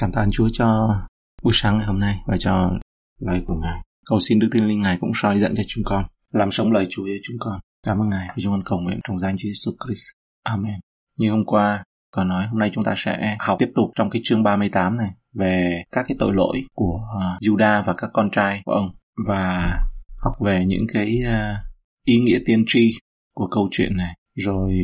Cảm tạ Chúa cho buổi sáng ngày hôm nay và cho lời của Ngài. Cầu xin Đức Thiên Linh Ngài cũng soi dẫn cho chúng con, làm sống lời Chúa cho chúng con. Cảm ơn Ngài và chúng con cầu nguyện trong danh Chúa Jesus Christ. Amen. Như hôm qua, còn nói hôm nay chúng ta sẽ học tiếp tục trong cái chương 38 này về các cái tội lỗi của à, uh, Judah và các con trai của ông và học về những cái uh, ý nghĩa tiên tri của câu chuyện này. Rồi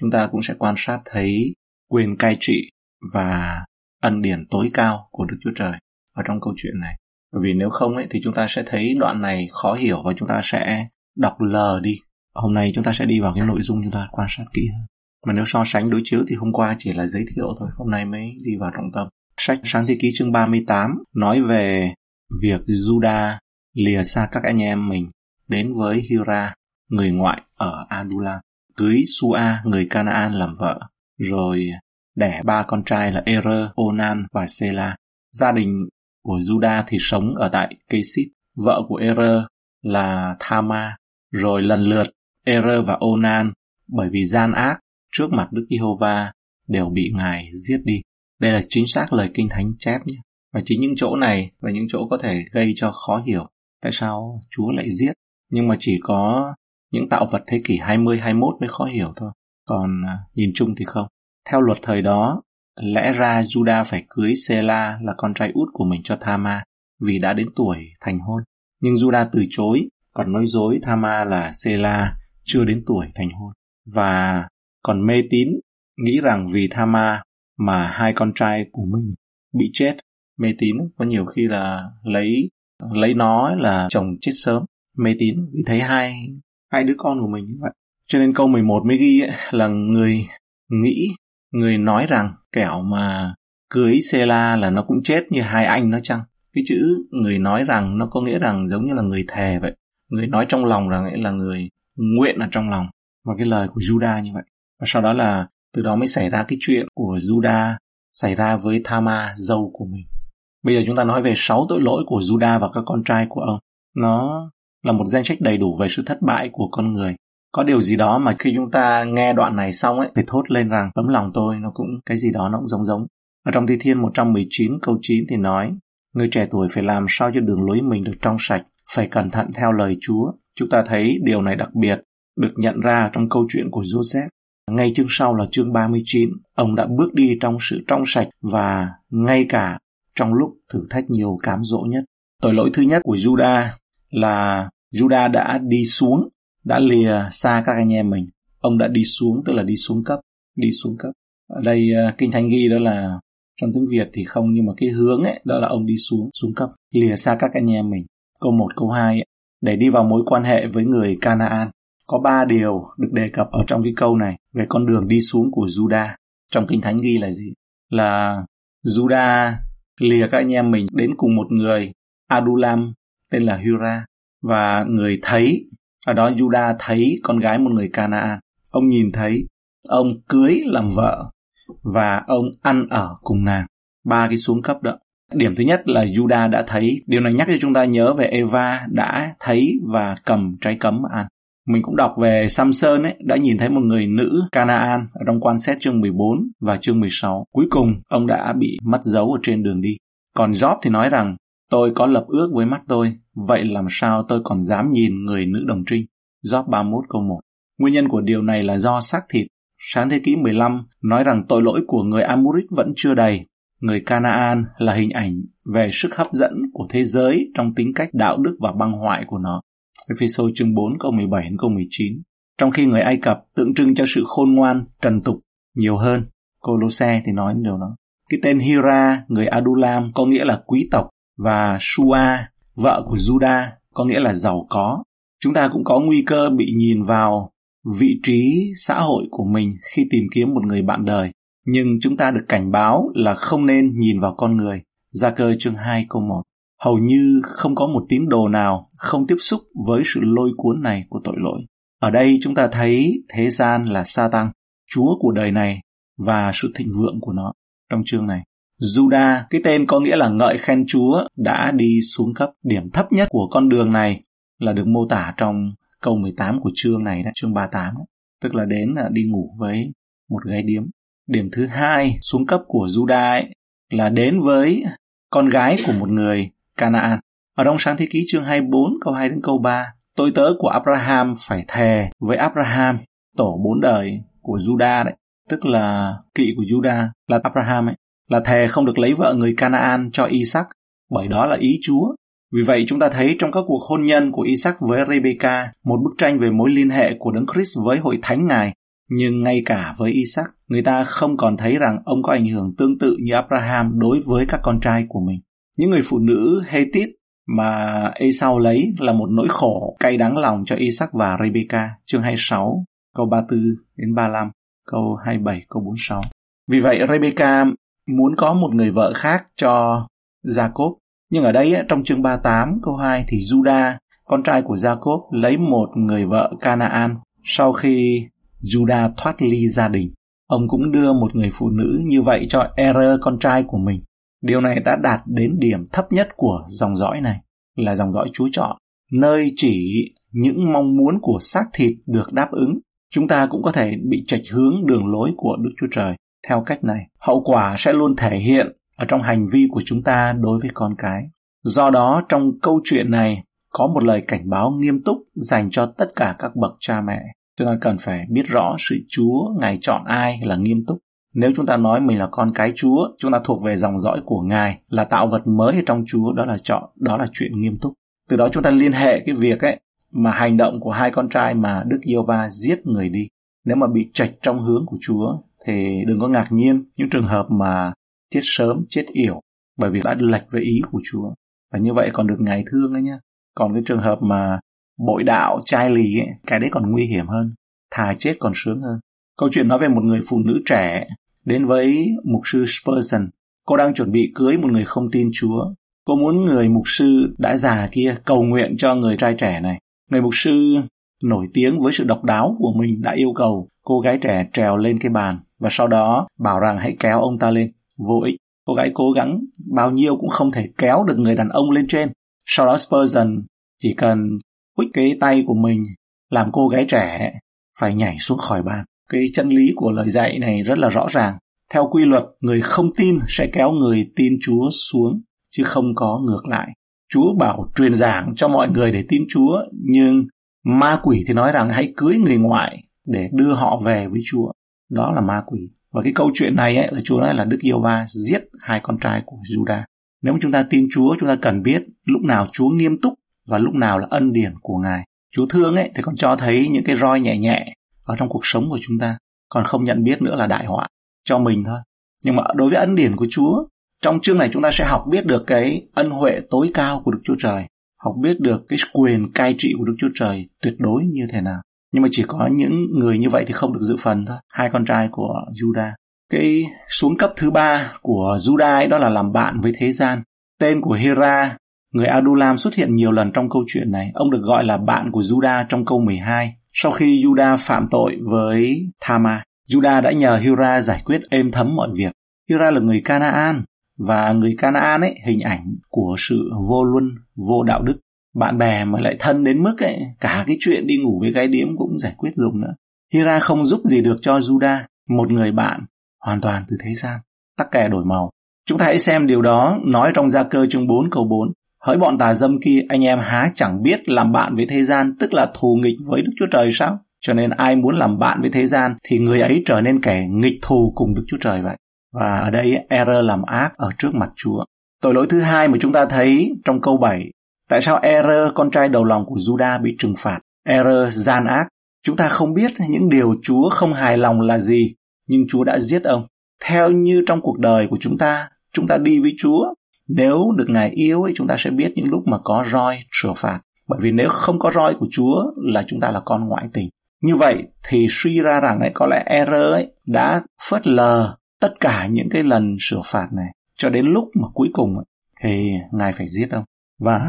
chúng ta cũng sẽ quan sát thấy quyền cai trị và ân điển tối cao của Đức Chúa Trời ở trong câu chuyện này. Bởi vì nếu không ấy, thì chúng ta sẽ thấy đoạn này khó hiểu và chúng ta sẽ đọc lờ đi. Hôm nay chúng ta sẽ đi vào cái nội dung chúng ta quan sát kỹ hơn. Mà nếu so sánh đối chiếu thì hôm qua chỉ là giới thiệu thôi, hôm nay mới đi vào trọng tâm. Sách Sáng Thế Ký chương 38 nói về việc Judah lìa xa các anh em mình đến với Hira, người ngoại ở Adulam, cưới Sua, người Canaan làm vợ, rồi đẻ ba con trai là Er, Onan và Sela. Gia đình của Juda thì sống ở tại Kesit. Vợ của Er là Thama. Rồi lần lượt Er và Onan bởi vì gian ác trước mặt Đức Giê-hô-va đều bị Ngài giết đi. Đây là chính xác lời Kinh Thánh chép nhé. Và chính những chỗ này là những chỗ có thể gây cho khó hiểu. Tại sao Chúa lại giết? Nhưng mà chỉ có những tạo vật thế kỷ 20-21 mới khó hiểu thôi. Còn à, nhìn chung thì không. Theo luật thời đó, lẽ ra Judah phải cưới Sela là con trai út của mình cho Thama vì đã đến tuổi thành hôn. Nhưng Judah từ chối, còn nói dối Thama là Sela chưa đến tuổi thành hôn. Và còn mê tín, nghĩ rằng vì Thama mà hai con trai của mình bị chết. Mê tín có nhiều khi là lấy lấy nó là chồng chết sớm. Mê tín vì thấy hai hai đứa con của mình như vậy. Cho nên câu 11 mới ghi ấy, là người nghĩ người nói rằng kẻo mà cưới Sela là nó cũng chết như hai anh nó chăng? Cái chữ người nói rằng nó có nghĩa rằng giống như là người thề vậy. Người nói trong lòng rằng ấy là người nguyện ở trong lòng. Và cái lời của Juda như vậy. Và sau đó là từ đó mới xảy ra cái chuyện của Juda xảy ra với Thama, dâu của mình. Bây giờ chúng ta nói về sáu tội lỗi của Juda và các con trai của ông. Nó là một danh sách đầy đủ về sự thất bại của con người có điều gì đó mà khi chúng ta nghe đoạn này xong ấy thì thốt lên rằng tấm lòng tôi nó cũng cái gì đó nó cũng giống giống. Ở trong Thi Thiên 119 câu 9 thì nói Người trẻ tuổi phải làm sao cho đường lối mình được trong sạch, phải cẩn thận theo lời Chúa. Chúng ta thấy điều này đặc biệt được nhận ra trong câu chuyện của Joseph. Ngay chương sau là chương 39, ông đã bước đi trong sự trong sạch và ngay cả trong lúc thử thách nhiều cám dỗ nhất. Tội lỗi thứ nhất của Judah là Judah đã đi xuống đã lìa xa các anh em mình. Ông đã đi xuống tức là đi xuống cấp đi xuống cấp. Ở đây ờ, kinh thánh ghi đó là trong tiếng việt thì không nhưng mà cái hướng ấy đó là ông đi xuống xuống cấp lìa xa các anh em mình. Câu 1 câu 2 ấy, để đi vào mối quan hệ với người Canaan. Có ba điều được đề cập ở trong cái câu này về con đường đi xuống của Juda trong kinh thánh ghi là gì? Là Juda lìa các anh em mình đến cùng một người Adulam tên là Hura và người thấy ở đó Juda thấy con gái một người Canaan. Ông nhìn thấy, ông cưới làm vợ và ông ăn ở cùng nàng. Ba cái xuống cấp đó. Điểm thứ nhất là Juda đã thấy, điều này nhắc cho chúng ta nhớ về Eva đã thấy và cầm trái cấm mà ăn. Mình cũng đọc về Samson ấy, đã nhìn thấy một người nữ Canaan ở trong quan xét chương 14 và chương 16. Cuối cùng, ông đã bị mất dấu ở trên đường đi. Còn Job thì nói rằng, tôi có lập ước với mắt tôi, Vậy làm sao tôi còn dám nhìn người nữ đồng trinh? Job 31 câu 1 Nguyên nhân của điều này là do xác thịt. Sáng thế kỷ 15 nói rằng tội lỗi của người Amurit vẫn chưa đầy. Người Canaan là hình ảnh về sức hấp dẫn của thế giới trong tính cách đạo đức và băng hoại của nó. epheso chương 4 câu 17 đến câu 19. Trong khi người Ai Cập tượng trưng cho sự khôn ngoan, trần tục nhiều hơn. Colosse thì nói điều đó. Cái tên Hira, người Adulam có nghĩa là quý tộc và Shua vợ của Juda có nghĩa là giàu có. Chúng ta cũng có nguy cơ bị nhìn vào vị trí xã hội của mình khi tìm kiếm một người bạn đời. Nhưng chúng ta được cảnh báo là không nên nhìn vào con người. Gia cơ chương 2 câu 1. Hầu như không có một tín đồ nào không tiếp xúc với sự lôi cuốn này của tội lỗi. Ở đây chúng ta thấy thế gian là sa tăng, chúa của đời này và sự thịnh vượng của nó trong chương này. Juda, cái tên có nghĩa là ngợi khen Chúa, đã đi xuống cấp. Điểm thấp nhất của con đường này là được mô tả trong câu 18 của chương này, đó, chương 38. Đó. Tức là đến là đi ngủ với một gái điếm. Điểm thứ hai xuống cấp của Juda ấy, là đến với con gái của một người Canaan. Ở trong sáng thế ký chương 24 câu 2 đến câu 3, tôi tớ của Abraham phải thề với Abraham, tổ bốn đời của Judah đấy, tức là kỵ của Judah là Abraham ấy, là thề không được lấy vợ người Canaan cho Isaac, bởi đó là ý Chúa. Vì vậy chúng ta thấy trong các cuộc hôn nhân của Isaac với Rebecca một bức tranh về mối liên hệ của Đấng Christ với hội thánh Ngài. Nhưng ngay cả với Isaac, người ta không còn thấy rằng ông có ảnh hưởng tương tự như Abraham đối với các con trai của mình. Những người phụ nữ Hethit mà Esau lấy là một nỗi khổ cay đắng lòng cho Isaac và Rebecca, chương 26, câu 34 đến 35, câu 27, câu 46. Vì vậy Rebecca muốn có một người vợ khác cho Jacob. Nhưng ở đây trong chương 38 câu 2 thì Judah, con trai của Jacob lấy một người vợ Canaan sau khi Judah thoát ly gia đình. Ông cũng đưa một người phụ nữ như vậy cho Er con trai của mình. Điều này đã đạt đến điểm thấp nhất của dòng dõi này, là dòng dõi Chúa chọn, nơi chỉ những mong muốn của xác thịt được đáp ứng. Chúng ta cũng có thể bị trạch hướng đường lối của Đức Chúa Trời theo cách này. Hậu quả sẽ luôn thể hiện ở trong hành vi của chúng ta đối với con cái. Do đó, trong câu chuyện này có một lời cảnh báo nghiêm túc dành cho tất cả các bậc cha mẹ. Chúng ta cần phải biết rõ sự Chúa Ngài chọn ai là nghiêm túc. Nếu chúng ta nói mình là con cái Chúa, chúng ta thuộc về dòng dõi của Ngài, là tạo vật mới trong Chúa, đó là chọn, đó là chuyện nghiêm túc. Từ đó chúng ta liên hệ cái việc ấy mà hành động của hai con trai mà Đức Yêu Va giết người đi. Nếu mà bị trạch trong hướng của Chúa thì đừng có ngạc nhiên những trường hợp mà chết sớm, chết yểu bởi vì đã lệch với ý của Chúa. Và như vậy còn được Ngài thương ấy nhá. Còn cái trường hợp mà bội đạo, trai lì ấy, cái đấy còn nguy hiểm hơn. Thà chết còn sướng hơn. Câu chuyện nói về một người phụ nữ trẻ đến với mục sư Spurgeon. Cô đang chuẩn bị cưới một người không tin Chúa. Cô muốn người mục sư đã già kia cầu nguyện cho người trai trẻ này. Người mục sư nổi tiếng với sự độc đáo của mình đã yêu cầu cô gái trẻ trèo lên cái bàn và sau đó bảo rằng hãy kéo ông ta lên. Vô ích. Cô gái cố gắng bao nhiêu cũng không thể kéo được người đàn ông lên trên. Sau đó Spurgeon chỉ cần quýt cái tay của mình làm cô gái trẻ phải nhảy xuống khỏi bàn. Cái chân lý của lời dạy này rất là rõ ràng. Theo quy luật, người không tin sẽ kéo người tin Chúa xuống, chứ không có ngược lại. Chúa bảo truyền giảng cho mọi người để tin Chúa, nhưng ma quỷ thì nói rằng hãy cưới người ngoại để đưa họ về với Chúa. Đó là ma quỷ. Và cái câu chuyện này ấy, là Chúa nói là Đức Yêu Va giết hai con trai của Judah. Nếu mà chúng ta tin Chúa, chúng ta cần biết lúc nào Chúa nghiêm túc và lúc nào là ân điển của Ngài. Chúa thương ấy thì còn cho thấy những cái roi nhẹ nhẹ ở trong cuộc sống của chúng ta, còn không nhận biết nữa là đại họa cho mình thôi. Nhưng mà đối với ân điển của Chúa, trong chương này chúng ta sẽ học biết được cái ân huệ tối cao của Đức Chúa Trời, học biết được cái quyền cai trị của Đức Chúa Trời tuyệt đối như thế nào. Nhưng mà chỉ có những người như vậy thì không được dự phần thôi. Hai con trai của Judah. Cái xuống cấp thứ ba của Judah ấy đó là làm bạn với thế gian. Tên của Hera, người Adulam xuất hiện nhiều lần trong câu chuyện này. Ông được gọi là bạn của Judah trong câu 12. Sau khi Judah phạm tội với Thama, Judah đã nhờ Hira giải quyết êm thấm mọi việc. Hira là người Canaan và người Canaan ấy hình ảnh của sự vô luân, vô đạo đức. Bạn bè mà lại thân đến mức ấy, cả cái chuyện đi ngủ với gái điếm cũng giải quyết dùng nữa. Hira không giúp gì được cho Judah, một người bạn hoàn toàn từ thế gian, tắc kè đổi màu. Chúng ta hãy xem điều đó nói trong gia cơ chương 4 câu 4. Hỡi bọn tà dâm kia, anh em há chẳng biết làm bạn với thế gian, tức là thù nghịch với Đức Chúa Trời sao? Cho nên ai muốn làm bạn với thế gian thì người ấy trở nên kẻ nghịch thù cùng Đức Chúa Trời vậy. Và ở đây error làm ác ở trước mặt Chúa. Tội lỗi thứ hai mà chúng ta thấy trong câu 7. Tại sao error con trai đầu lòng của Judah bị trừng phạt? Error gian ác. Chúng ta không biết những điều Chúa không hài lòng là gì, nhưng Chúa đã giết ông. Theo như trong cuộc đời của chúng ta, chúng ta đi với Chúa. Nếu được Ngài yêu ấy, chúng ta sẽ biết những lúc mà có roi sửa phạt. Bởi vì nếu không có roi của Chúa là chúng ta là con ngoại tình. Như vậy thì suy ra rằng ấy có lẽ error ấy đã phớt lờ tất cả những cái lần sửa phạt này cho đến lúc mà cuối cùng ấy, thì ngài phải giết ông. Và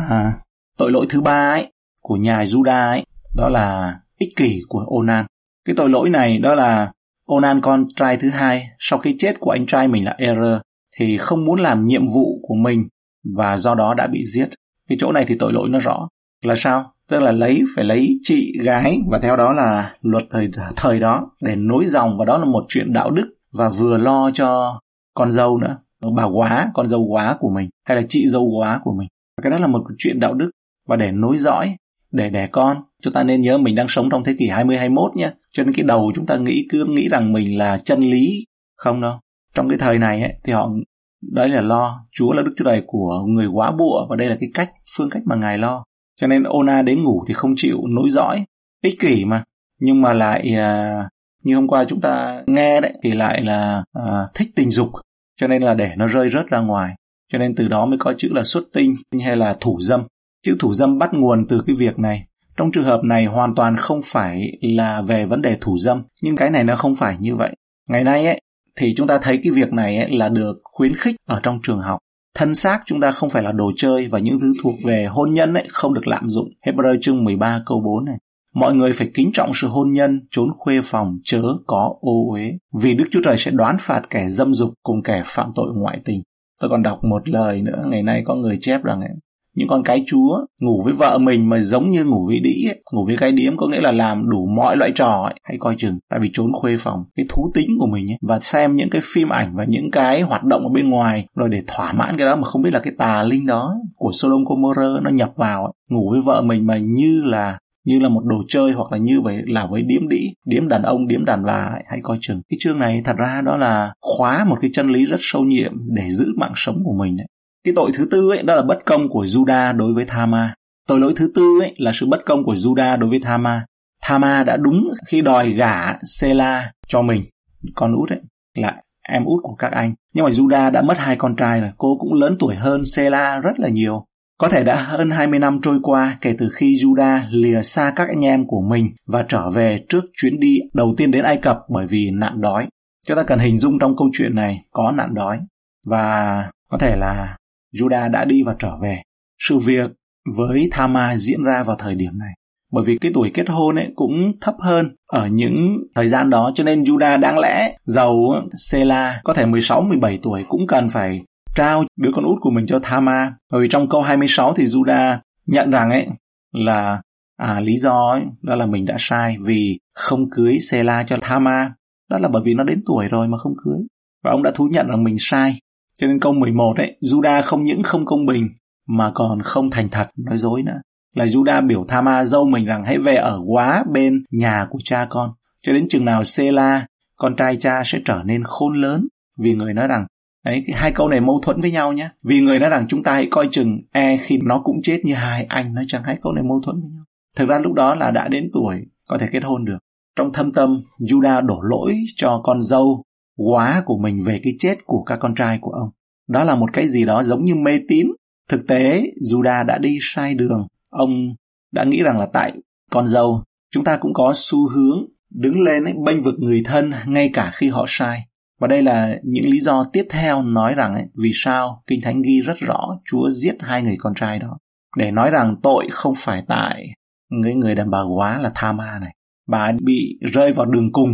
tội lỗi thứ ba ấy của nhà Juda ấy, đó là ích kỷ của Onan. Cái tội lỗi này đó là Onan con trai thứ hai, sau khi chết của anh trai mình là error thì không muốn làm nhiệm vụ của mình và do đó đã bị giết. Cái chỗ này thì tội lỗi nó rõ là sao? tức là lấy, phải lấy chị gái và theo đó là luật thời thời đó để nối dòng và đó là một chuyện đạo đức và vừa lo cho con dâu nữa bà quá, con dâu quá của mình, hay là chị dâu quá của mình cái đó là một chuyện đạo đức. Và để nối dõi để đẻ con chúng ta nên nhớ mình đang sống trong thế kỷ 20 21 nhé. Cho nên cái đầu chúng ta nghĩ cứ nghĩ rằng mình là chân lý. Không đâu. Trong cái thời này ấy, thì họ đấy là lo. Chúa là đức chúa trời của người quá bụa và đây là cái cách phương cách mà ngài lo. Cho nên ona đến ngủ thì không chịu nối dõi. Ích kỷ mà. Nhưng mà lại à, như hôm qua chúng ta nghe đấy thì lại là à, thích tình dục. Cho nên là để nó rơi rớt ra ngoài cho nên từ đó mới có chữ là xuất tinh hay là thủ dâm. Chữ thủ dâm bắt nguồn từ cái việc này. Trong trường hợp này hoàn toàn không phải là về vấn đề thủ dâm, nhưng cái này nó không phải như vậy. Ngày nay ấy, thì chúng ta thấy cái việc này ấy là được khuyến khích ở trong trường học. Thân xác chúng ta không phải là đồ chơi và những thứ thuộc về hôn nhân ấy không được lạm dụng. Hebrew chương 13 câu 4 này. Mọi người phải kính trọng sự hôn nhân, trốn khuê phòng, chớ có ô uế. Vì Đức Chúa Trời sẽ đoán phạt kẻ dâm dục cùng kẻ phạm tội ngoại tình tôi còn đọc một lời nữa ngày nay có người chép rằng ấy, những con cái chúa ngủ với vợ mình mà giống như ngủ với đĩ ấy. ngủ với cái điếm có nghĩa là làm đủ mọi loại trò ấy. hãy coi chừng tại vì trốn khuê phòng cái thú tính của mình ấy. và xem những cái phim ảnh và những cái hoạt động ở bên ngoài rồi để thỏa mãn cái đó mà không biết là cái tà linh đó của Sodom Gomorrah nó nhập vào ấy. ngủ với vợ mình mà như là như là một đồ chơi hoặc là như vậy là với điếm đĩ điếm đàn ông điếm đàn bà ấy, hãy coi chừng cái chương này thật ra đó là khóa một cái chân lý rất sâu nhiệm để giữ mạng sống của mình ấy. cái tội thứ tư ấy đó là bất công của Juda đối với Thama. Tội lỗi thứ tư ấy là sự bất công của Juda đối với Thama. Thama đã đúng khi đòi gả Sela cho mình, con út ấy, là em út của các anh. Nhưng mà Juda đã mất hai con trai rồi, cô cũng lớn tuổi hơn Sela rất là nhiều. Có thể đã hơn 20 năm trôi qua kể từ khi Juda lìa xa các anh em của mình và trở về trước chuyến đi đầu tiên đến Ai Cập bởi vì nạn đói. Chúng ta cần hình dung trong câu chuyện này có nạn đói và có thể là Judah đã đi và trở về. Sự việc với Thama diễn ra vào thời điểm này. Bởi vì cái tuổi kết hôn ấy cũng thấp hơn ở những thời gian đó, cho nên Judah đáng lẽ giàu Sela có thể 16 17 tuổi cũng cần phải trao đứa con út của mình cho Thama. Bởi vì trong câu 26 thì Juda nhận rằng ấy là à lý do ấy, đó là mình đã sai vì không cưới Sela cho Thama. Đó là bởi vì nó đến tuổi rồi mà không cưới. Và ông đã thú nhận rằng mình sai. Cho nên câu 11 ấy, Juda không những không công bình mà còn không thành thật, nói dối nữa. Là Juda biểu Thama dâu mình rằng hãy về ở quá bên nhà của cha con. Cho đến chừng nào Sela, con trai cha sẽ trở nên khôn lớn. Vì người nói rằng, đấy, hai câu này mâu thuẫn với nhau nhé. Vì người nói rằng chúng ta hãy coi chừng e khi nó cũng chết như hai anh. Nói chẳng hai câu này mâu thuẫn với nhau. Thực ra lúc đó là đã đến tuổi có thể kết hôn được. Trong thâm tâm, Juda đổ lỗi cho con dâu quá của mình về cái chết của các con trai của ông. Đó là một cái gì đó giống như mê tín. Thực tế, Juda đã đi sai đường. Ông đã nghĩ rằng là tại con dâu, chúng ta cũng có xu hướng đứng lên ấy, bênh vực người thân ngay cả khi họ sai. Và đây là những lý do tiếp theo nói rằng ấy, vì sao Kinh Thánh ghi rất rõ Chúa giết hai người con trai đó. Để nói rằng tội không phải tại người người đàn bà quá là tha ma này. Bà bị rơi vào đường cùng,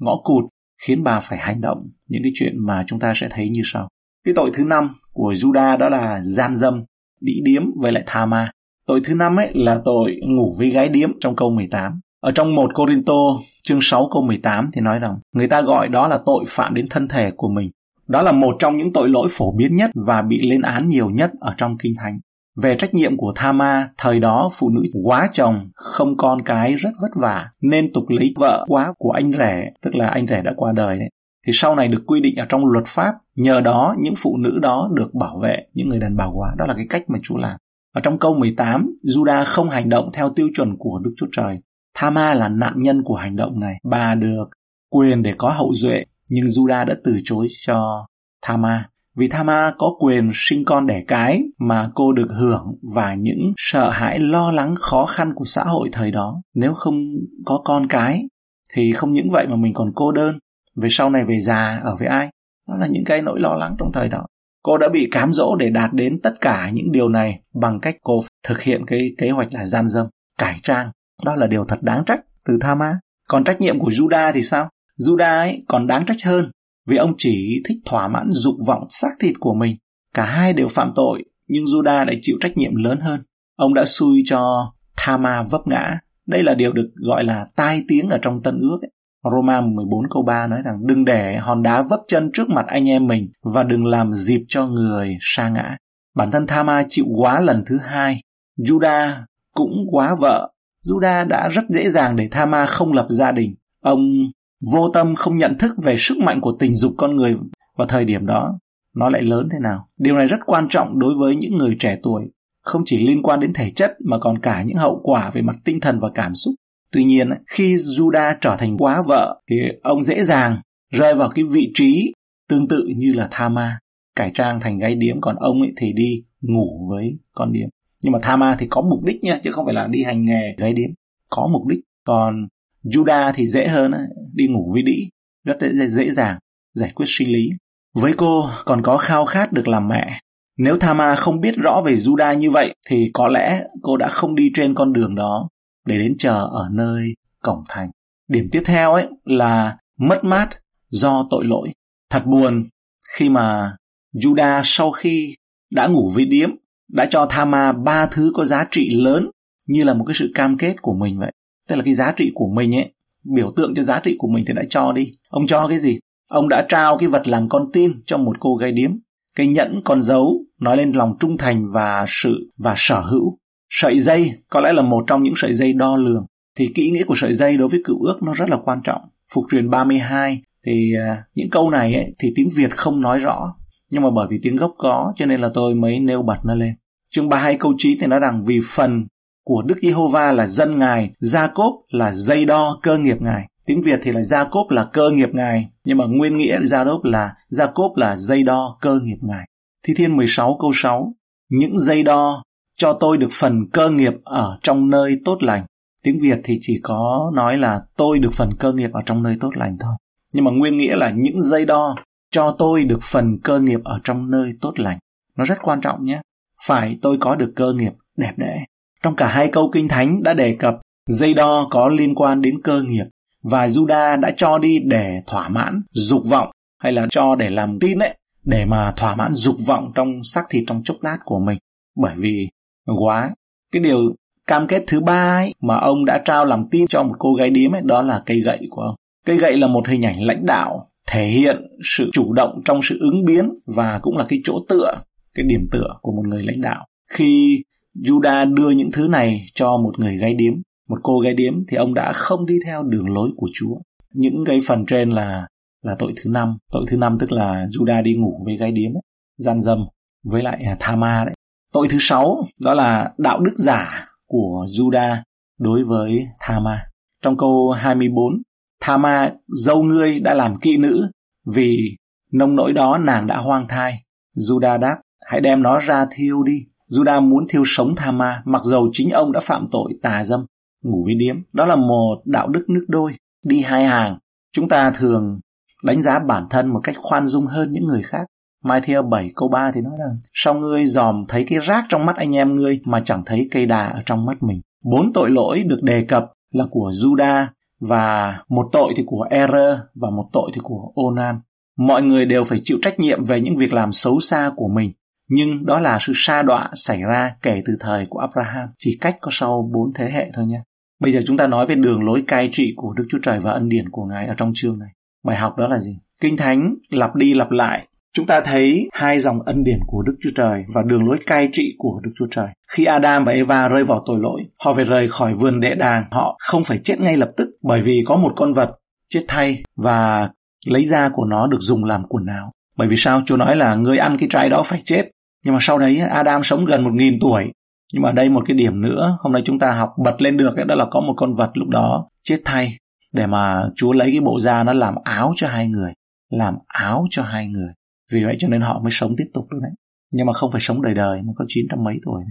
ngõ cụt khiến bà phải hành động những cái chuyện mà chúng ta sẽ thấy như sau. Cái tội thứ năm của Juda đó là gian dâm, đĩ điếm với lại tha ma. Tội thứ năm ấy là tội ngủ với gái điếm trong câu 18. Ở trong 1 Corinto chương 6 câu 18 thì nói rằng người ta gọi đó là tội phạm đến thân thể của mình. Đó là một trong những tội lỗi phổ biến nhất và bị lên án nhiều nhất ở trong Kinh Thánh. Về trách nhiệm của Thama, thời đó phụ nữ quá chồng, không con cái rất vất vả, nên tục lấy vợ quá của anh rể, tức là anh rể đã qua đời đấy. Thì sau này được quy định ở trong luật pháp, nhờ đó những phụ nữ đó được bảo vệ những người đàn bà quá. Đó là cái cách mà Chúa làm. Ở trong câu 18, Judah không hành động theo tiêu chuẩn của Đức Chúa Trời. Thama là nạn nhân của hành động này. Bà được quyền để có hậu duệ, nhưng Judah đã từ chối cho Thama vì Thama có quyền sinh con đẻ cái mà cô được hưởng và những sợ hãi lo lắng khó khăn của xã hội thời đó. Nếu không có con cái thì không những vậy mà mình còn cô đơn. Về sau này về già ở với ai? Đó là những cái nỗi lo lắng trong thời đó. Cô đã bị cám dỗ để đạt đến tất cả những điều này bằng cách cô thực hiện cái kế hoạch là gian dâm, cải trang. Đó là điều thật đáng trách từ Thama. Còn trách nhiệm của Judah thì sao? Judah ấy còn đáng trách hơn vì ông chỉ thích thỏa mãn dục vọng xác thịt của mình. Cả hai đều phạm tội, nhưng Judah lại chịu trách nhiệm lớn hơn. Ông đã xui cho Thama vấp ngã. Đây là điều được gọi là tai tiếng ở trong Tân Ước. Ấy. Roma 14 câu 3 nói rằng đừng để hòn đá vấp chân trước mặt anh em mình và đừng làm dịp cho người sa ngã. Bản thân Thama chịu quá lần thứ hai. Judah cũng quá vợ. Juda đã rất dễ dàng để Thama không lập gia đình. Ông vô tâm không nhận thức về sức mạnh của tình dục con người vào thời điểm đó. Nó lại lớn thế nào? Điều này rất quan trọng đối với những người trẻ tuổi, không chỉ liên quan đến thể chất mà còn cả những hậu quả về mặt tinh thần và cảm xúc. Tuy nhiên, khi Juda trở thành quá vợ thì ông dễ dàng rơi vào cái vị trí tương tự như là Thama, cải trang thành gái điếm còn ông ấy thì đi ngủ với con điếm. Nhưng mà Thama thì có mục đích nha, chứ không phải là đi hành nghề gái điếm. Có mục đích. Còn Judah thì dễ hơn, đi ngủ với đĩ, rất dễ, dễ dàng giải quyết sinh lý. Với cô còn có khao khát được làm mẹ. Nếu Thama không biết rõ về Judah như vậy thì có lẽ cô đã không đi trên con đường đó để đến chờ ở nơi cổng thành. Điểm tiếp theo ấy là mất mát do tội lỗi. Thật buồn khi mà Judah sau khi đã ngủ với điếm đã cho Thama ba thứ có giá trị lớn như là một cái sự cam kết của mình vậy. Tức là cái giá trị của mình ấy, biểu tượng cho giá trị của mình thì đã cho đi. Ông cho cái gì? Ông đã trao cái vật làm con tin cho một cô gái điếm. Cái nhẫn con dấu nói lên lòng trung thành và sự và sở hữu. Sợi dây có lẽ là một trong những sợi dây đo lường. Thì kỹ nghĩa của sợi dây đối với cựu ước nó rất là quan trọng. Phục truyền 32 thì uh, những câu này ấy, thì tiếng Việt không nói rõ. Nhưng mà bởi vì tiếng gốc có cho nên là tôi mới nêu bật nó lên. Chương 32 câu 9 thì nói rằng vì phần của Đức Giê-hô-va là dân Ngài, Gia-cốp là dây đo cơ nghiệp Ngài. Tiếng Việt thì là Gia-cốp là cơ nghiệp Ngài, nhưng mà nguyên nghĩa Gia-cốp là Gia-cốp là dây đo cơ nghiệp Ngài. Thi Thiên 16 câu 6 Những dây đo cho tôi được phần cơ nghiệp ở trong nơi tốt lành. Tiếng Việt thì chỉ có nói là tôi được phần cơ nghiệp ở trong nơi tốt lành thôi. Nhưng mà nguyên nghĩa là những dây đo cho tôi được phần cơ nghiệp ở trong nơi tốt lành. Nó rất quan trọng nhé. Phải tôi có được cơ nghiệp đẹp đẽ. Trong cả hai câu kinh thánh đã đề cập, dây đo có liên quan đến cơ nghiệp và Juda đã cho đi để thỏa mãn dục vọng, hay là cho để làm tin ấy, để mà thỏa mãn dục vọng trong xác thịt trong chốc lát của mình bởi vì quá, cái điều cam kết thứ ba ấy mà ông đã trao làm tin cho một cô gái điếm ấy, đó là cây gậy của ông cây gậy là một hình ảnh lãnh đạo thể hiện sự chủ động trong sự ứng biến và cũng là cái chỗ tựa cái điểm tựa của một người lãnh đạo. Khi Juda đưa những thứ này cho một người gái điếm một cô gái điếm thì ông đã không đi theo đường lối của Chúa. Những cái phần trên là là tội thứ năm. Tội thứ năm tức là Juda đi ngủ với gái điếm ấy, gian dâm với lại à, Thama đấy tội thứ sáu đó là đạo đức giả của Juda đối với Thama trong câu 24 Thama dâu ngươi đã làm kỵ nữ, vì nông nỗi đó nàng đã hoang thai. Juda đáp, hãy đem nó ra thiêu đi. Juda muốn thiêu sống Thama mặc dầu chính ông đã phạm tội tà dâm. Ngủ với điếm, đó là một đạo đức nước đôi. Đi hai hàng, chúng ta thường đánh giá bản thân một cách khoan dung hơn những người khác. Mai Theo 7 câu 3 thì nói rằng, Sao ngươi dòm thấy cái rác trong mắt anh em ngươi mà chẳng thấy cây đà ở trong mắt mình. Bốn tội lỗi được đề cập là của Juda và một tội thì của error và một tội thì của Onan. Mọi người đều phải chịu trách nhiệm về những việc làm xấu xa của mình. Nhưng đó là sự sa đọa xảy ra kể từ thời của Abraham, chỉ cách có sau bốn thế hệ thôi nha. Bây giờ chúng ta nói về đường lối cai trị của Đức Chúa Trời và ân điển của Ngài ở trong chương này. Bài học đó là gì? Kinh Thánh lặp đi lặp lại Chúng ta thấy hai dòng ân điển của Đức Chúa Trời và đường lối cai trị của Đức Chúa Trời. Khi Adam và Eva rơi vào tội lỗi, họ phải rời khỏi vườn đệ đàng, họ không phải chết ngay lập tức bởi vì có một con vật chết thay và lấy da của nó được dùng làm quần áo. Bởi vì sao? Chúa nói là người ăn cái trái đó phải chết. Nhưng mà sau đấy Adam sống gần một nghìn tuổi. Nhưng mà đây một cái điểm nữa, hôm nay chúng ta học bật lên được đó là có một con vật lúc đó chết thay để mà Chúa lấy cái bộ da nó làm áo cho hai người, làm áo cho hai người. Vì vậy cho nên họ mới sống tiếp tục được đấy. Nhưng mà không phải sống đời đời mà có chín trăm mấy tuổi.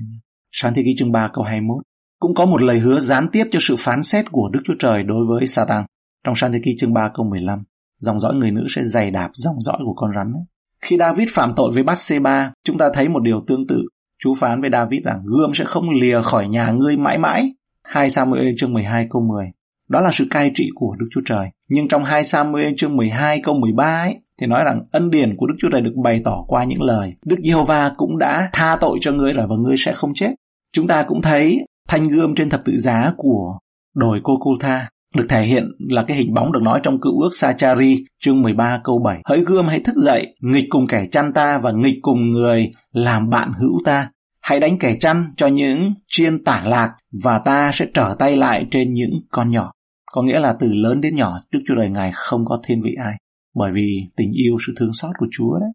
Sáng thế ký chương 3 câu 21 cũng có một lời hứa gián tiếp cho sự phán xét của Đức Chúa Trời đối với Satan. Trong sáng thế ký chương 3 câu 15, dòng dõi người nữ sẽ dày đạp dòng dõi của con rắn. Ấy. Khi David phạm tội với Bathsheba, chúng ta thấy một điều tương tự. Chú phán với David rằng gươm sẽ không lìa khỏi nhà ngươi mãi mãi. 2 Samuel chương 12 câu 10. Đó là sự cai trị của Đức Chúa Trời. Nhưng trong 2 Samuel chương 12 câu 13 ấy, thì nói rằng ân điển của Đức Chúa Trời được bày tỏ qua những lời. Đức Giê-hô-va cũng đã tha tội cho ngươi là và ngươi sẽ không chết. Chúng ta cũng thấy thanh gươm trên thập tự giá của đồi Cô Cô Tha được thể hiện là cái hình bóng được nói trong cựu ước Sachari chương 13 câu 7. Hỡi gươm hãy thức dậy, nghịch cùng kẻ chăn ta và nghịch cùng người làm bạn hữu ta. Hãy đánh kẻ chăn cho những chiên tả lạc và ta sẽ trở tay lại trên những con nhỏ. Có nghĩa là từ lớn đến nhỏ, Đức Chúa Trời Ngài không có thiên vị ai. Bởi vì tình yêu, sự thương xót của Chúa đấy.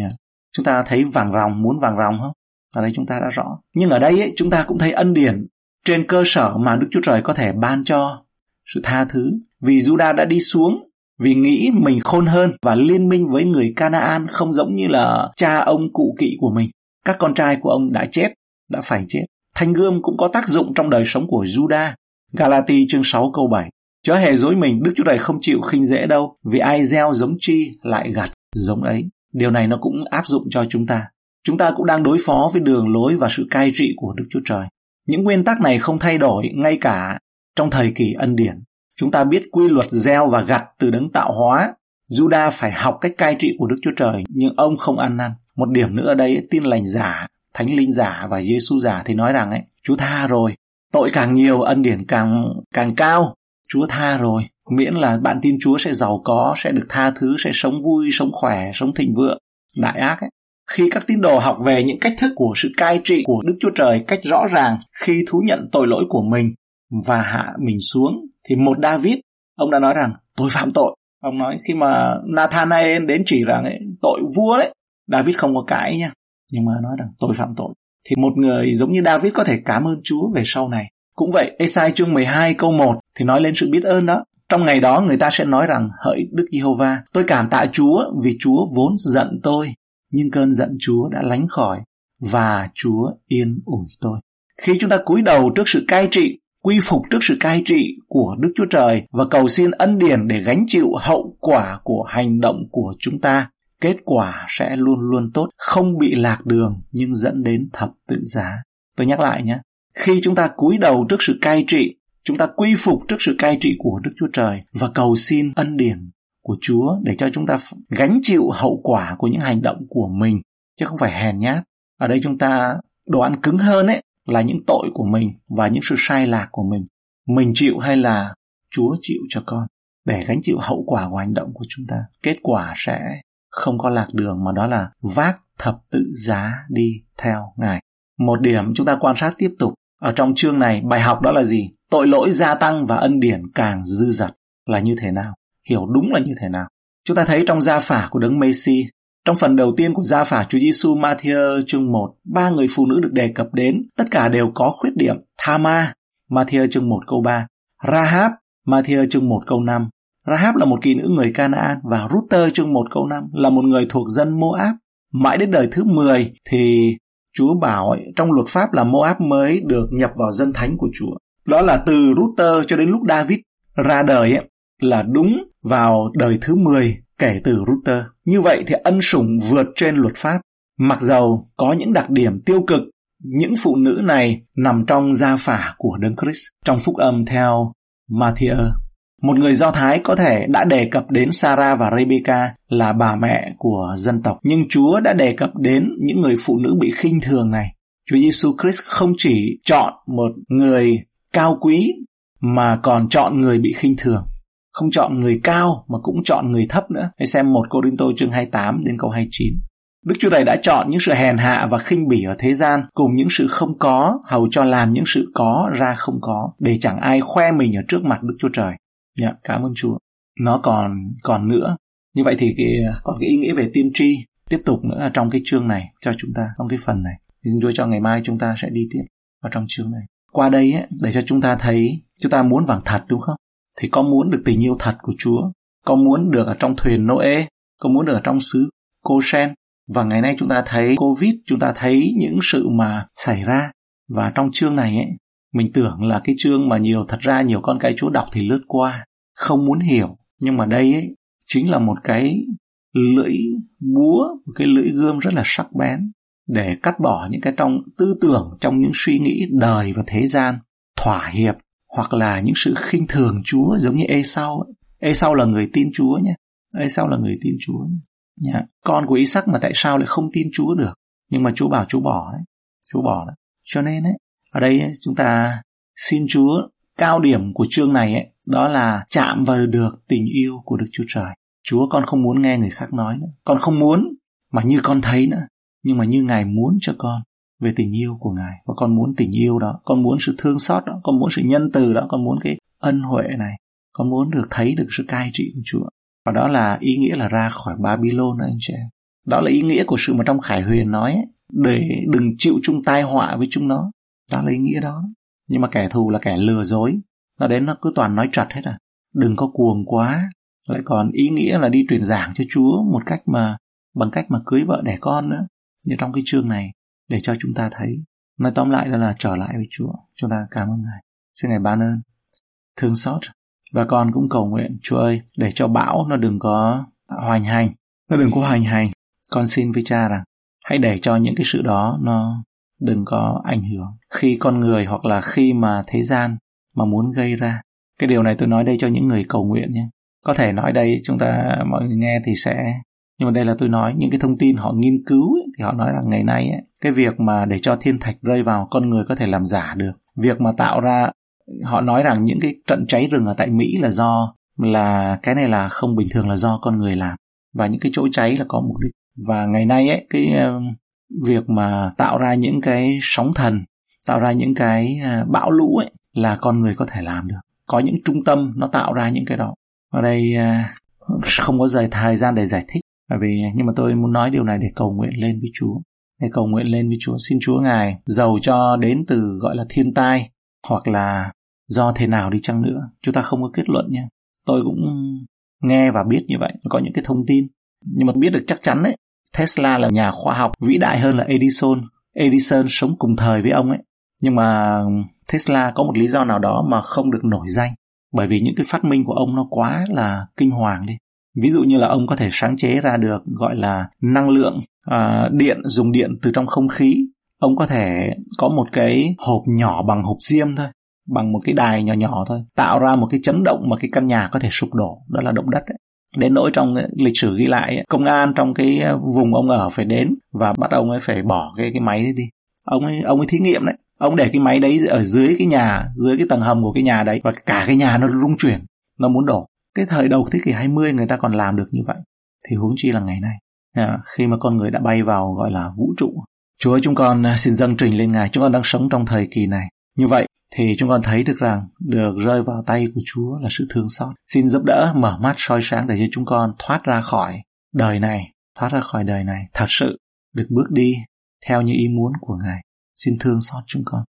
Yeah. Chúng ta thấy vàng ròng, muốn vàng ròng không? Ở đây chúng ta đã rõ. Nhưng ở đây ấy, chúng ta cũng thấy ân điển trên cơ sở mà Đức Chúa Trời có thể ban cho sự tha thứ. Vì Judah đã đi xuống vì nghĩ mình khôn hơn và liên minh với người Canaan không giống như là cha ông cụ kỵ của mình. Các con trai của ông đã chết, đã phải chết. Thanh gươm cũng có tác dụng trong đời sống của Judah. Galati chương 6 câu 7. Chớ hề dối mình, Đức Chúa Trời không chịu khinh dễ đâu, vì ai gieo giống chi lại gặt giống ấy. Điều này nó cũng áp dụng cho chúng ta. Chúng ta cũng đang đối phó với đường lối và sự cai trị của Đức Chúa Trời. Những nguyên tắc này không thay đổi ngay cả trong thời kỳ ân điển. Chúng ta biết quy luật gieo và gặt từ đấng tạo hóa. juda phải học cách cai trị của Đức Chúa Trời, nhưng ông không ăn năn. Một điểm nữa ở đây, tin lành giả, thánh linh giả và Giêsu giả thì nói rằng ấy, Chúa tha rồi, tội càng nhiều, ân điển càng càng cao. Chúa tha rồi, miễn là bạn tin Chúa sẽ giàu có, sẽ được tha thứ, sẽ sống vui, sống khỏe, sống thịnh vượng. Đại ác ấy, khi các tín đồ học về những cách thức của sự cai trị của Đức Chúa Trời cách rõ ràng khi thú nhận tội lỗi của mình và hạ mình xuống thì một David ông đã nói rằng tôi phạm tội. Ông nói khi mà Nathanael đến chỉ rằng ấy, tội vua đấy. David không có cãi nha nhưng mà nói rằng tôi phạm tội. Thì một người giống như David có thể cảm ơn Chúa về sau này cũng vậy Esai chương 12 câu 1 thì nói lên sự biết ơn đó trong ngày đó người ta sẽ nói rằng hỡi Đức Giê-hô-va tôi cảm tạ Chúa vì Chúa vốn giận tôi nhưng cơn giận Chúa đã lánh khỏi và Chúa yên ủi tôi. Khi chúng ta cúi đầu trước sự cai trị, quy phục trước sự cai trị của Đức Chúa Trời và cầu xin ân điển để gánh chịu hậu quả của hành động của chúng ta, kết quả sẽ luôn luôn tốt, không bị lạc đường nhưng dẫn đến thập tự giá. Tôi nhắc lại nhé, khi chúng ta cúi đầu trước sự cai trị, chúng ta quy phục trước sự cai trị của Đức Chúa Trời và cầu xin ân điển của Chúa để cho chúng ta gánh chịu hậu quả của những hành động của mình chứ không phải hèn nhát. Ở đây chúng ta đồ ăn cứng hơn ấy là những tội của mình và những sự sai lạc của mình. Mình chịu hay là Chúa chịu cho con để gánh chịu hậu quả của hành động của chúng ta. Kết quả sẽ không có lạc đường mà đó là vác thập tự giá đi theo Ngài. Một điểm chúng ta quan sát tiếp tục ở trong chương này bài học đó là gì? Tội lỗi gia tăng và ân điển càng dư dật là như thế nào? hiểu đúng là như thế nào. Chúng ta thấy trong gia phả của Đấng Messi, trong phần đầu tiên của gia phả Chúa Giêsu Matthew chương 1, ba người phụ nữ được đề cập đến, tất cả đều có khuyết điểm. Thama, Matthew chương 1 câu 3, Rahab, Matthew chương 1 câu 5. Rahab là một kỳ nữ người Canaan và Ruther chương 1 câu 5 là một người thuộc dân Moab. Mãi đến đời thứ 10 thì Chúa bảo ấy, trong luật pháp là Moab mới được nhập vào dân thánh của Chúa. Đó là từ Ruther cho đến lúc David ra đời ấy, là đúng vào đời thứ 10 kể từ Ruther. Như vậy thì ân sủng vượt trên luật pháp. Mặc dầu có những đặc điểm tiêu cực, những phụ nữ này nằm trong gia phả của Đấng Christ. Trong phúc âm theo Matthew, một người Do Thái có thể đã đề cập đến Sarah và Rebecca là bà mẹ của dân tộc, nhưng Chúa đã đề cập đến những người phụ nữ bị khinh thường này. Chúa Giêsu Christ không chỉ chọn một người cao quý mà còn chọn người bị khinh thường không chọn người cao mà cũng chọn người thấp nữa. Hãy xem một Cô Đinh Tô chương 28 đến câu 29. Đức Chúa Trời đã chọn những sự hèn hạ và khinh bỉ ở thế gian cùng những sự không có hầu cho làm những sự có ra không có để chẳng ai khoe mình ở trước mặt Đức Chúa Trời. Dạ, cảm ơn Chúa. Nó còn còn nữa. Như vậy thì cái, còn cái ý nghĩa về tiên tri tiếp tục nữa trong cái chương này cho chúng ta, trong cái phần này. Thì Chúa cho ngày mai chúng ta sẽ đi tiếp vào trong chương này. Qua đây ấy, để cho chúng ta thấy chúng ta muốn vàng thật đúng không? thì có muốn được tình yêu thật của Chúa, có muốn được ở trong thuyền Noe, có muốn được ở trong xứ Goshen. Và ngày nay chúng ta thấy Covid, chúng ta thấy những sự mà xảy ra. Và trong chương này ấy, mình tưởng là cái chương mà nhiều thật ra nhiều con cái Chúa đọc thì lướt qua, không muốn hiểu. Nhưng mà đây ấy chính là một cái lưỡi búa, một cái lưỡi gươm rất là sắc bén để cắt bỏ những cái trong tư tưởng, trong những suy nghĩ đời và thế gian, thỏa hiệp hoặc là những sự khinh thường Chúa giống như ê sau ê sau là người tin Chúa nhé. sau là người tin Chúa nhé. Yeah. Con của Isaac mà tại sao lại không tin Chúa được? Nhưng mà Chúa bảo Chúa bỏ đấy. Chúa bỏ đấy. Cho nên ấy, ở đây ấy, chúng ta xin Chúa cao điểm của chương này ấy, đó là chạm vào được tình yêu của Đức Chúa Trời. Chúa con không muốn nghe người khác nói nữa. Con không muốn mà như con thấy nữa. Nhưng mà như Ngài muốn cho con về tình yêu của Ngài. Và con muốn tình yêu đó. Con muốn sự thương xót đó. Con muốn sự nhân từ đó. Con muốn cái ân huệ này. Con muốn được thấy được sự cai trị của Chúa. Và đó là ý nghĩa là ra khỏi Babylon anh chị em. Đó là ý nghĩa của sự mà trong Khải Huyền nói ấy, để đừng chịu chung tai họa với chúng nó. Đó là ý nghĩa đó. Nhưng mà kẻ thù là kẻ lừa dối. Nó đến nó cứ toàn nói trật hết à. Đừng có cuồng quá. Lại còn ý nghĩa là đi truyền giảng cho Chúa một cách mà, bằng cách mà cưới vợ đẻ con nữa. Như trong cái chương này, để cho chúng ta thấy. Nói tóm lại đó là trở lại với Chúa. Chúng ta cảm ơn Ngài. Xin Ngài ban ơn. Thương xót. Và con cũng cầu nguyện, Chúa ơi, để cho bão nó đừng có hoành hành. Nó đừng có hoành hành. Con xin với cha rằng, hãy để cho những cái sự đó nó đừng có ảnh hưởng khi con người hoặc là khi mà thế gian mà muốn gây ra. Cái điều này tôi nói đây cho những người cầu nguyện nhé. Có thể nói đây chúng ta mọi người nghe thì sẽ nhưng mà đây là tôi nói những cái thông tin họ nghiên cứu ấy, thì họ nói là ngày nay ấy, cái việc mà để cho thiên thạch rơi vào con người có thể làm giả được. Việc mà tạo ra họ nói rằng những cái trận cháy rừng ở tại mỹ là do là cái này là không bình thường là do con người làm. Và những cái chỗ cháy là có mục đích. Và ngày nay ấy cái việc mà tạo ra những cái sóng thần, tạo ra những cái à, bão lũ ấy là con người có thể làm được. Có những trung tâm nó tạo ra những cái đó. Ở đây à, không có rời thời gian để giải thích, bởi vì nhưng mà tôi muốn nói điều này để cầu nguyện lên với Chúa. Để cầu nguyện lên với Chúa. Xin Chúa ngài giàu cho đến từ, gọi là, thiên tai hoặc là do thế nào đi chăng nữa. Chúng ta không có kết luận nha. Tôi cũng nghe và biết như vậy. Có những cái thông tin, nhưng mà biết được chắc chắn đấy Tesla là nhà khoa học vĩ đại hơn là Edison. Edison sống cùng thời với ông ấy. Nhưng mà Tesla có một lý do nào đó mà không được nổi danh. Bởi vì những cái phát minh của ông nó quá là kinh hoàng đi. Ví dụ như là ông có thể sáng chế ra được gọi là năng lượng uh, điện dùng điện từ trong không khí. Ông có thể có một cái hộp nhỏ bằng hộp diêm thôi, bằng một cái đài nhỏ nhỏ thôi, tạo ra một cái chấn động mà cái căn nhà có thể sụp đổ, đó là động đất ấy đến nỗi trong lịch sử ghi lại công an trong cái ờ, vùng ông ở phải đến và bắt ông ấy phải bỏ cái cái máy đấy đi. Ông ấy ông ấy thí nghiệm đấy. Ông để cái máy đấy ở dưới cái nhà dưới cái tầng hầm của cái nhà đấy và cả cái nhà nó rung chuyển nó muốn đổ. Cái thời đầu thế kỷ 20 người ta còn làm được như vậy. Thì huống chi là ngày nay à, khi mà con người đã bay vào gọi là vũ trụ. Chúa chúng con à, xin dâng trình lên Ngài. Chúng con đang sống trong thời kỳ này. Như vậy thì chúng con thấy được rằng được rơi vào tay của Chúa là sự thương xót. Xin giúp đỡ mở mắt soi sáng để cho chúng con thoát ra khỏi đời này, thoát ra khỏi đời này thật sự được bước đi theo như ý muốn của Ngài. Xin thương xót chúng con.